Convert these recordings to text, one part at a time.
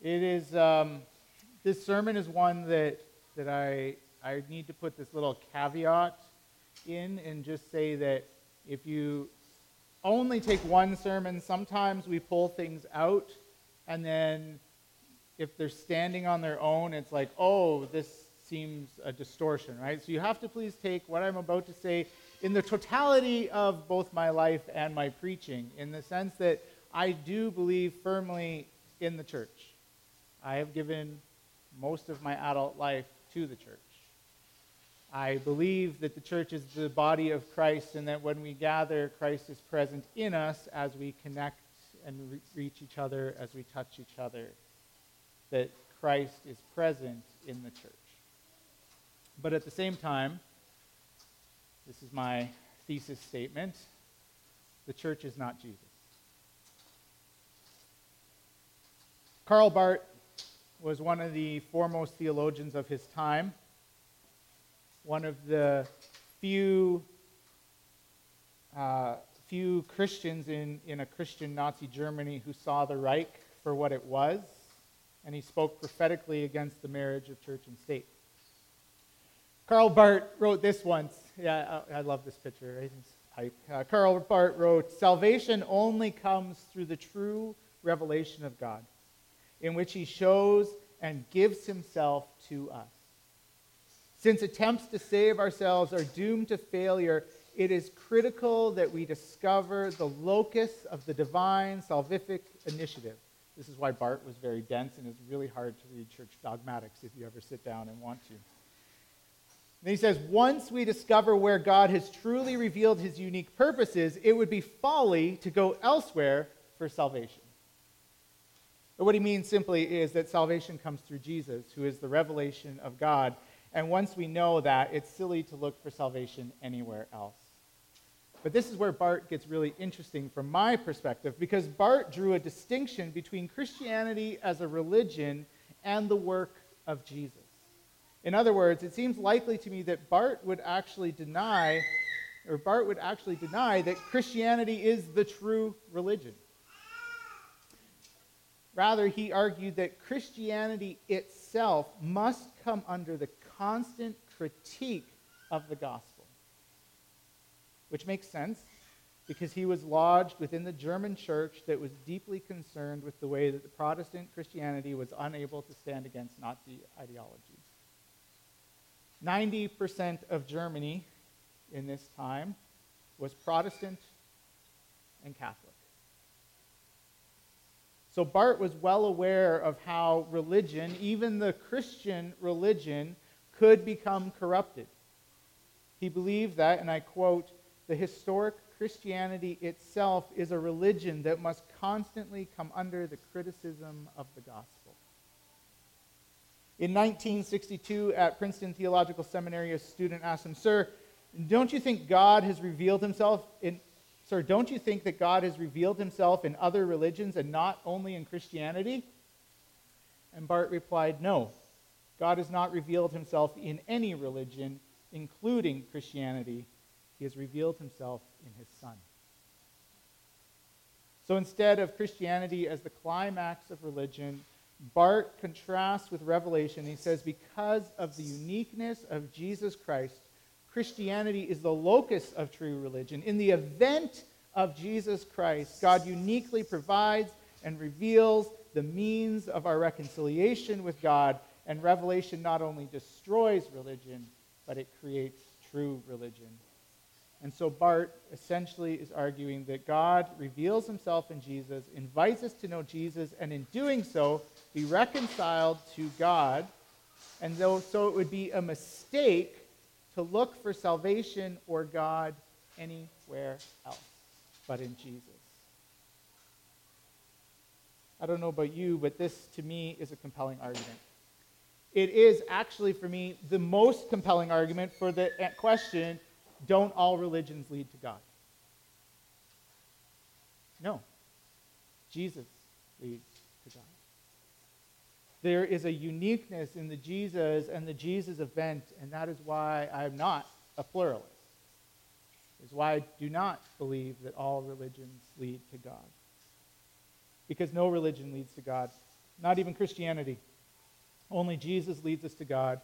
It is, um, this sermon is one that, that I, I need to put this little caveat in and just say that if you only take one sermon, sometimes we pull things out and then if they're standing on their own, it's like, oh, this seems a distortion, right? So you have to please take what I'm about to say in the totality of both my life and my preaching, in the sense that I do believe firmly in the church. I have given most of my adult life to the church. I believe that the church is the body of Christ and that when we gather, Christ is present in us as we connect and re- reach each other, as we touch each other, that Christ is present in the church. But at the same time, this is my thesis statement the church is not Jesus. Karl Barth was one of the foremost theologians of his time, one of the few, uh, few Christians in, in a Christian Nazi Germany who saw the Reich for what it was, and he spoke prophetically against the marriage of church and state. Karl Barth wrote this once. Yeah, I, I love this picture. Right? Uh, Karl Barth wrote Salvation only comes through the true revelation of God, in which he shows and gives himself to us. Since attempts to save ourselves are doomed to failure, it is critical that we discover the locus of the divine salvific initiative. This is why Barth was very dense and it's really hard to read church dogmatics if you ever sit down and want to. And he says, once we discover where God has truly revealed his unique purposes, it would be folly to go elsewhere for salvation. But what he means simply is that salvation comes through Jesus, who is the revelation of God. And once we know that, it's silly to look for salvation anywhere else. But this is where Barth gets really interesting from my perspective, because Barth drew a distinction between Christianity as a religion and the work of Jesus. In other words, it seems likely to me that Barth would actually deny, or Barth would actually deny that Christianity is the true religion. Rather, he argued that Christianity itself must come under the constant critique of the gospel. Which makes sense because he was lodged within the German church that was deeply concerned with the way that the Protestant Christianity was unable to stand against Nazi ideologies. 90% of Germany in this time was Protestant and Catholic. So Barth was well aware of how religion, even the Christian religion, could become corrupted. He believed that, and I quote, the historic Christianity itself is a religion that must constantly come under the criticism of the gospel. In 1962, at Princeton Theological Seminary, a student asked him, Sir, don't you think God has revealed himself in. Sir, don't you think that God has revealed himself in other religions and not only in Christianity? And Barth replied, No. God has not revealed himself in any religion, including Christianity. He has revealed himself in his Son. So instead of Christianity as the climax of religion, Barth contrasts with Revelation. He says, because of the uniqueness of Jesus Christ, Christianity is the locus of true religion. In the event of Jesus Christ, God uniquely provides and reveals the means of our reconciliation with God, and Revelation not only destroys religion, but it creates true religion. And so Barth essentially is arguing that God reveals himself in Jesus, invites us to know Jesus, and in doing so, be reconciled to God. And though, so it would be a mistake to look for salvation or God anywhere else but in Jesus. I don't know about you, but this to me is a compelling argument. It is actually, for me, the most compelling argument for the question don't all religions lead to God? No. Jesus leads. There is a uniqueness in the Jesus and the Jesus event, and that is why I am not a pluralist. Is why I do not believe that all religions lead to God. Because no religion leads to God not even Christianity. Only Jesus leads us to God,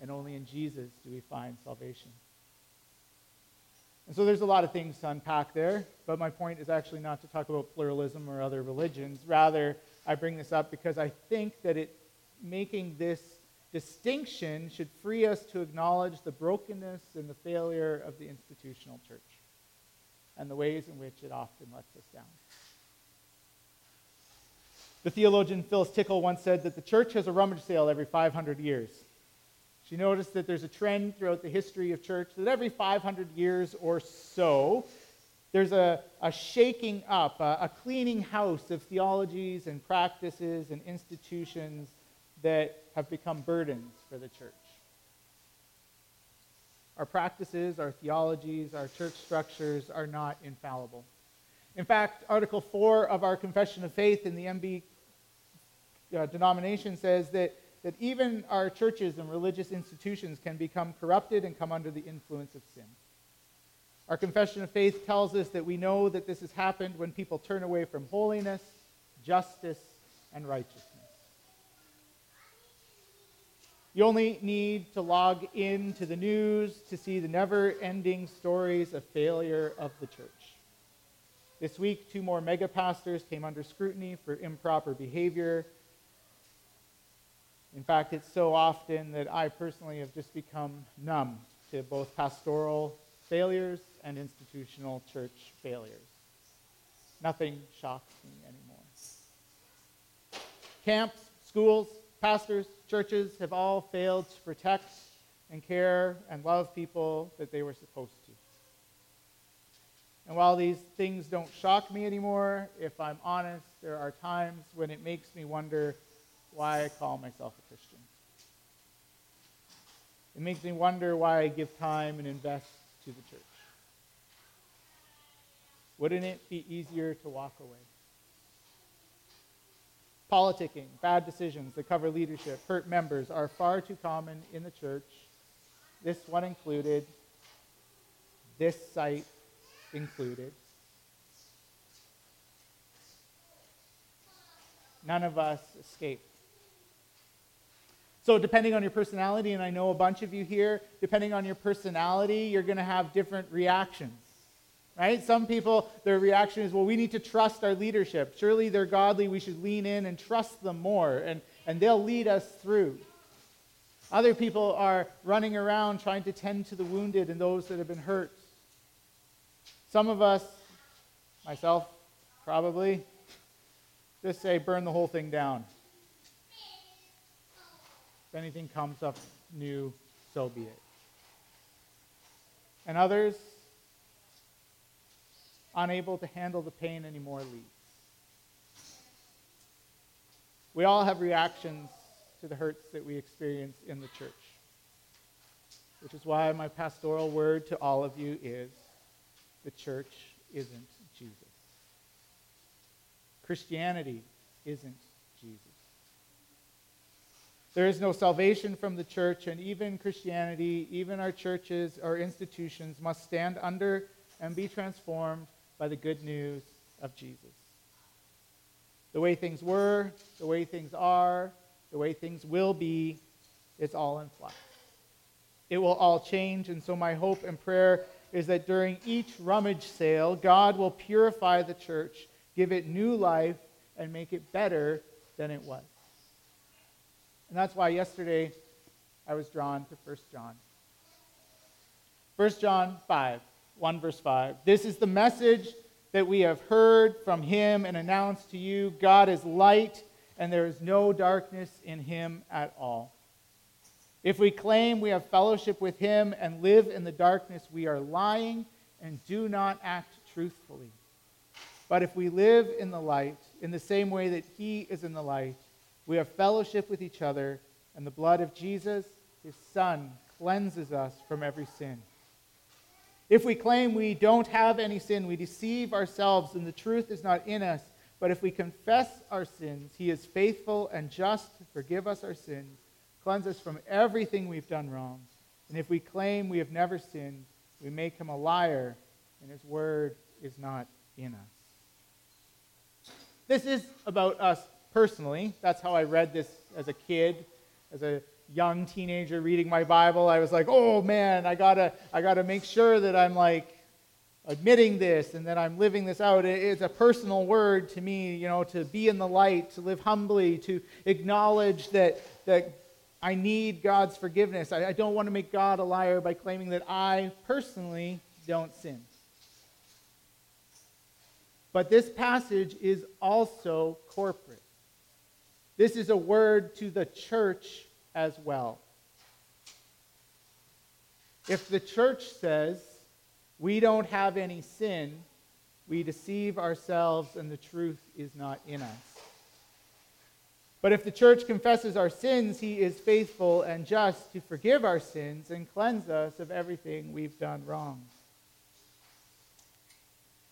and only in Jesus do we find salvation. And so there's a lot of things to unpack there, but my point is actually not to talk about pluralism or other religions. Rather, I bring this up because I think that it making this distinction should free us to acknowledge the brokenness and the failure of the institutional church and the ways in which it often lets us down. The theologian Phyllis Tickle once said that the church has a rummage sale every 500 years. She noticed that there's a trend throughout the history of church that every 500 years or so, there's a, a shaking up, a, a cleaning house of theologies and practices and institutions that have become burdens for the church. Our practices, our theologies, our church structures are not infallible. In fact, Article 4 of our Confession of Faith in the MB uh, denomination says that, that even our churches and religious institutions can become corrupted and come under the influence of sin. Our Confession of Faith tells us that we know that this has happened when people turn away from holiness, justice, and righteousness. You only need to log in to the news to see the never ending stories of failure of the church. This week, two more mega pastors came under scrutiny for improper behavior. In fact, it's so often that I personally have just become numb to both pastoral failures and institutional church failures. Nothing shocks me anymore. Camps, schools, pastors, churches have all failed to protect and care and love people that they were supposed to. And while these things don't shock me anymore, if I'm honest, there are times when it makes me wonder why I call myself a Christian. It makes me wonder why I give time and invest to the church. Wouldn't it be easier to walk away? Politicking, bad decisions that cover leadership, hurt members are far too common in the church. This one included, this site included. None of us escape. So, depending on your personality, and I know a bunch of you here, depending on your personality, you're going to have different reactions right? Some people, their reaction is, well, we need to trust our leadership. Surely they're godly. We should lean in and trust them more, and, and they'll lead us through. Other people are running around trying to tend to the wounded and those that have been hurt. Some of us, myself probably, just say, burn the whole thing down. Anything comes up new, so be it. And others, unable to handle the pain anymore leave. We all have reactions to the hurts that we experience in the church, which is why my pastoral word to all of you is the church isn't Jesus. Christianity isn't. There is no salvation from the church, and even Christianity, even our churches or institutions, must stand under and be transformed by the good news of Jesus. The way things were, the way things are, the way things will be, it's all in flux. It will all change, and so my hope and prayer is that during each rummage sale, God will purify the church, give it new life, and make it better than it was. And that's why yesterday I was drawn to 1 John. 1 John 5. 1 verse 5. This is the message that we have heard from him and announced to you God is light, and there is no darkness in him at all. If we claim we have fellowship with him and live in the darkness, we are lying and do not act truthfully. But if we live in the light, in the same way that he is in the light, we have fellowship with each other, and the blood of Jesus, his son, cleanses us from every sin. If we claim we don't have any sin, we deceive ourselves and the truth is not in us. But if we confess our sins, he is faithful and just to forgive us our sins, cleanse us from everything we've done wrong. And if we claim we have never sinned, we make him a liar and his word is not in us. This is about us personally. That's how I read this as a kid, as a young teenager reading my Bible. I was like, oh man, I gotta, I gotta make sure that I'm like admitting this and that I'm living this out. It's a personal word to me, you know, to be in the light, to live humbly, to acknowledge that, that I need God's forgiveness. I, I don't want to make God a liar by claiming that I personally don't sin. But this passage is also corporate. This is a word to the church as well. If the church says, we don't have any sin, we deceive ourselves and the truth is not in us. But if the church confesses our sins, he is faithful and just to forgive our sins and cleanse us of everything we've done wrong.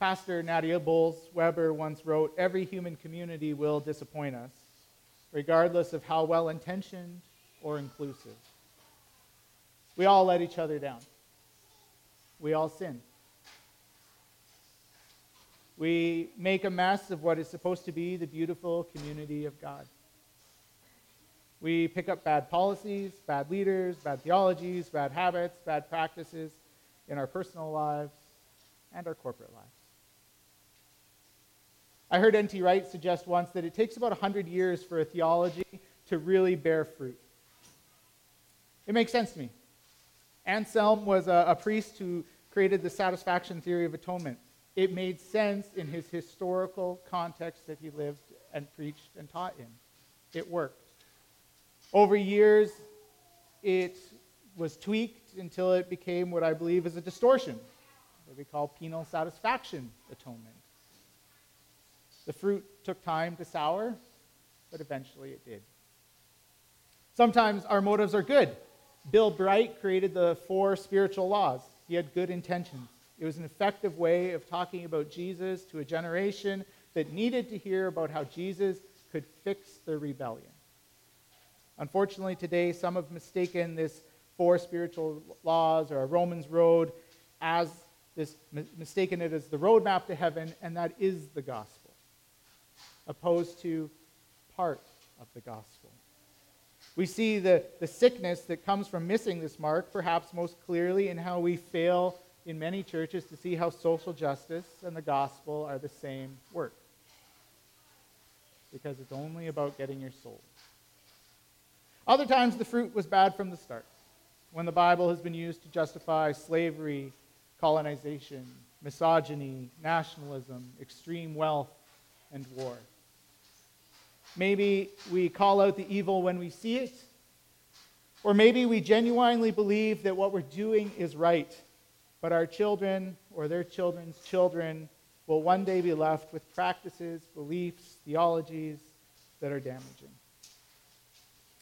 Pastor Nadia Bolz-Weber once wrote Every human community will disappoint us, regardless of how well intentioned or inclusive. We all let each other down we all sin. We make a mess of what is supposed to be the beautiful community of God. We pick up bad policies, bad leaders, bad theologies, bad habits, bad practices in our personal lives and our corporate lives. I heard N.T. Wright suggest once that it takes about 100 years for a theology to really bear fruit. It makes sense to me. Anselm was a, a priest who created the satisfaction theory of atonement. It made sense in his historical context that he lived and preached and taught in. It worked. Over years, it was tweaked until it became what I believe is a distortion, what we call penal satisfaction atonement. The fruit took time to sour, but eventually it did. Sometimes our motives are good. Bill Bright created the four spiritual laws. He had good intentions. It was an effective way of talking about Jesus to a generation that needed to hear about how Jesus could fix their rebellion. Unfortunately, today, some have mistaken this four spiritual laws or a Romans road as this, mistaken it as the roadmap to heaven, and that is the gospel, opposed to part of the gospel. We see the, the sickness that comes from missing this mark, perhaps most clearly in how we fail in many churches to see how social justice and the gospel are the same work. Because it's only about getting your soul. Other times, the fruit was bad from the start, when the Bible has been used to justify slavery, colonization, misogyny, nationalism, extreme wealth, and war. Maybe we call out the evil when we see it. Or maybe we genuinely believe that what we're doing is right, but our children or their children's children will one day be left with practices, beliefs, theologies that are damaging.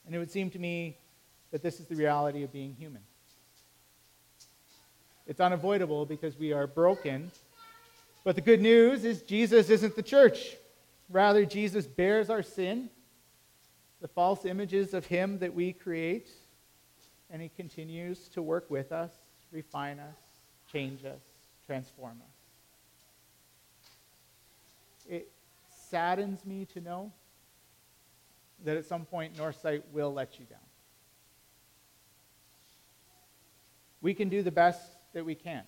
And it would seem to me that this is the reality of being human. It's unavoidable because we are broken. But the good news is Jesus isn't the church. Rather, Jesus bears our sin, the false images of Him that we create, and He continues to work with us, refine us, change us, transform us. It saddens me to know that at some point Northside will let you down. We can do the best that we can.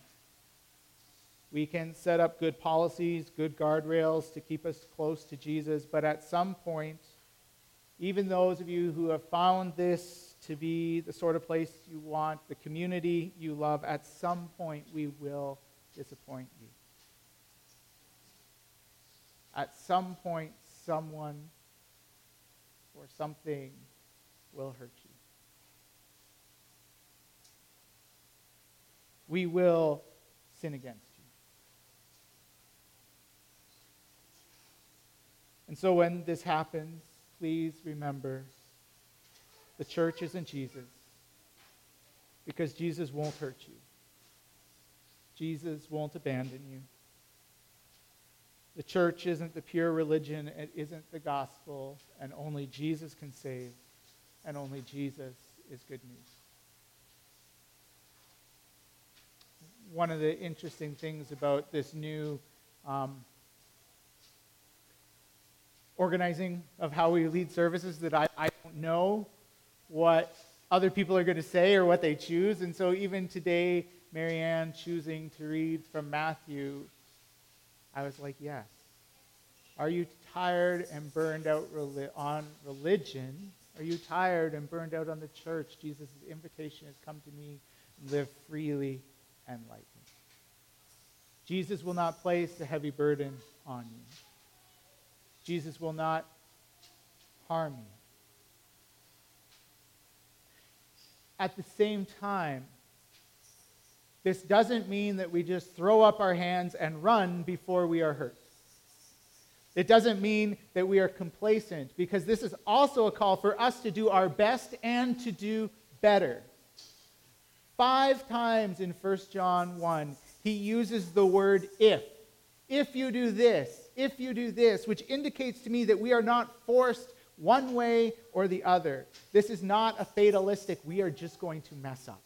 We can set up good policies, good guardrails to keep us close to Jesus, but at some point, even those of you who have found this to be the sort of place you want, the community you love, at some point we will disappoint you. At some point, someone or something will hurt you. We will sin against. And so when this happens, please remember the church isn't Jesus because Jesus won't hurt you. Jesus won't abandon you. The church isn't the pure religion, it isn't the gospel, and only Jesus can save, and only Jesus is good news. One of the interesting things about this new um, organizing of how we lead services that I, I don't know what other people are going to say or what they choose. And so even today, Marianne choosing to read from Matthew, I was like, yes. Are you tired and burned out on religion? Are you tired and burned out on the church? Jesus' invitation has come to me. Live freely and lightly. Jesus will not place a heavy burden on you. Jesus will not harm you. At the same time, this doesn't mean that we just throw up our hands and run before we are hurt. It doesn't mean that we are complacent, because this is also a call for us to do our best and to do better. Five times in 1 John 1, he uses the word if. If you do this, if you do this, which indicates to me that we are not forced one way or the other. This is not a fatalistic, we are just going to mess up.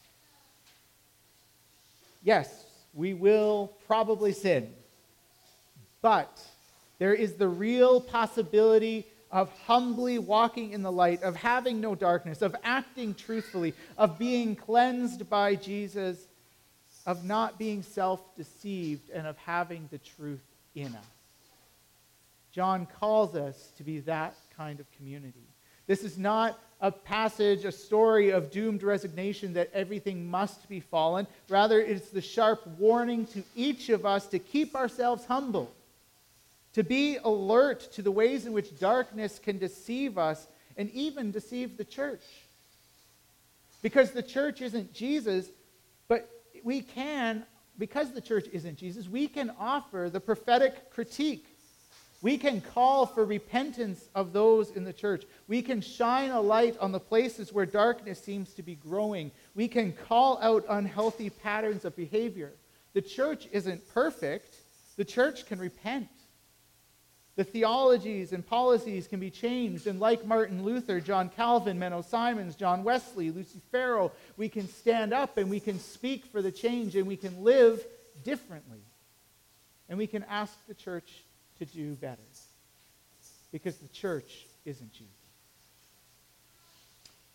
Yes, we will probably sin, but there is the real possibility of humbly walking in the light, of having no darkness, of acting truthfully, of being cleansed by Jesus, of not being self deceived, and of having the truth in us. John calls us to be that kind of community. This is not a passage, a story of doomed resignation that everything must be fallen. Rather, it's the sharp warning to each of us to keep ourselves humble to be alert to the ways in which darkness can deceive us and even deceive the church. Because the church isn't Jesus, but we can, because the church isn't Jesus, we can offer the prophetic critique. We can call for repentance of those in the church. We can shine a light on the places where darkness seems to be growing. We can call out unhealthy patterns of behavior. The church isn't perfect, the church can repent. The theologies and policies can be changed, and like Martin Luther, John Calvin, Menno Simons, John Wesley, Lucy Farrow, we can stand up and we can speak for the change and we can live differently. And we can ask the church to do better. Because the church isn't you.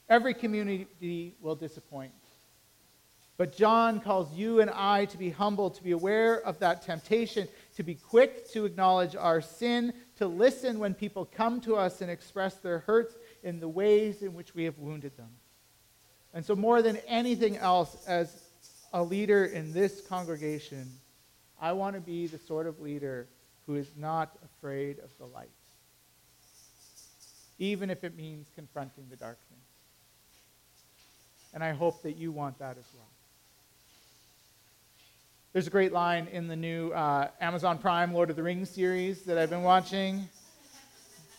Every community will disappoint. But John calls you and I to be humble, to be aware of that temptation, to be quick to acknowledge our sin, to listen when people come to us and express their hurts in the ways in which we have wounded them. And so, more than anything else, as a leader in this congregation, I want to be the sort of leader who is not afraid of the light, even if it means confronting the darkness. And I hope that you want that as well. There's a great line in the new uh, Amazon Prime Lord of the Rings series that I've been watching.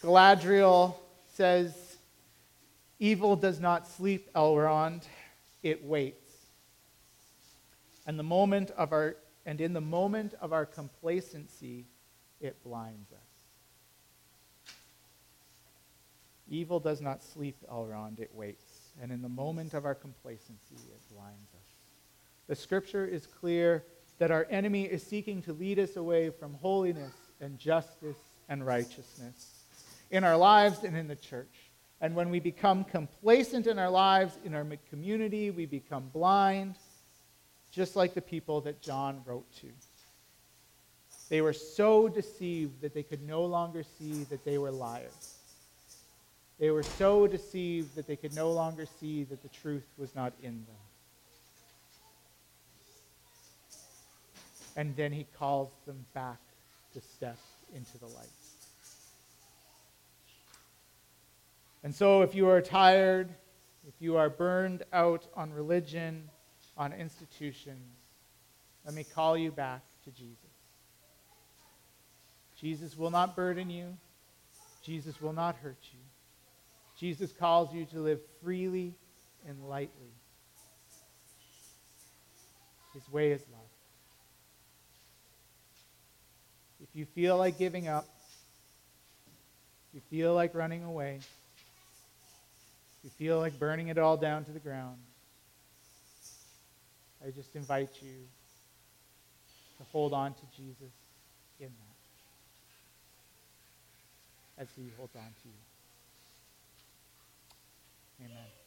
Galadriel says, Evil does not sleep, Elrond, it waits. And the moment of our and in the moment of our complacency, it blinds us. Evil does not sleep, Elrond, it waits. And in the moment of our complacency, it blinds us. The scripture is clear that our enemy is seeking to lead us away from holiness and justice and righteousness in our lives and in the church. And when we become complacent in our lives, in our community, we become blind, just like the people that John wrote to. They were so deceived that they could no longer see that they were liars. They were so deceived that they could no longer see that the truth was not in them. and then he calls them back to step into the light. And so, if you are tired, if you are burned out on religion, on institutions, let me call you back to Jesus. Jesus will not burden you, Jesus will not hurt you. Jesus calls you to live freely and lightly. His way is love. If you feel like giving up, you feel like running away, you feel like burning it all down to the ground, I just invite you to hold on to Jesus in that as he holds on to you. Amen.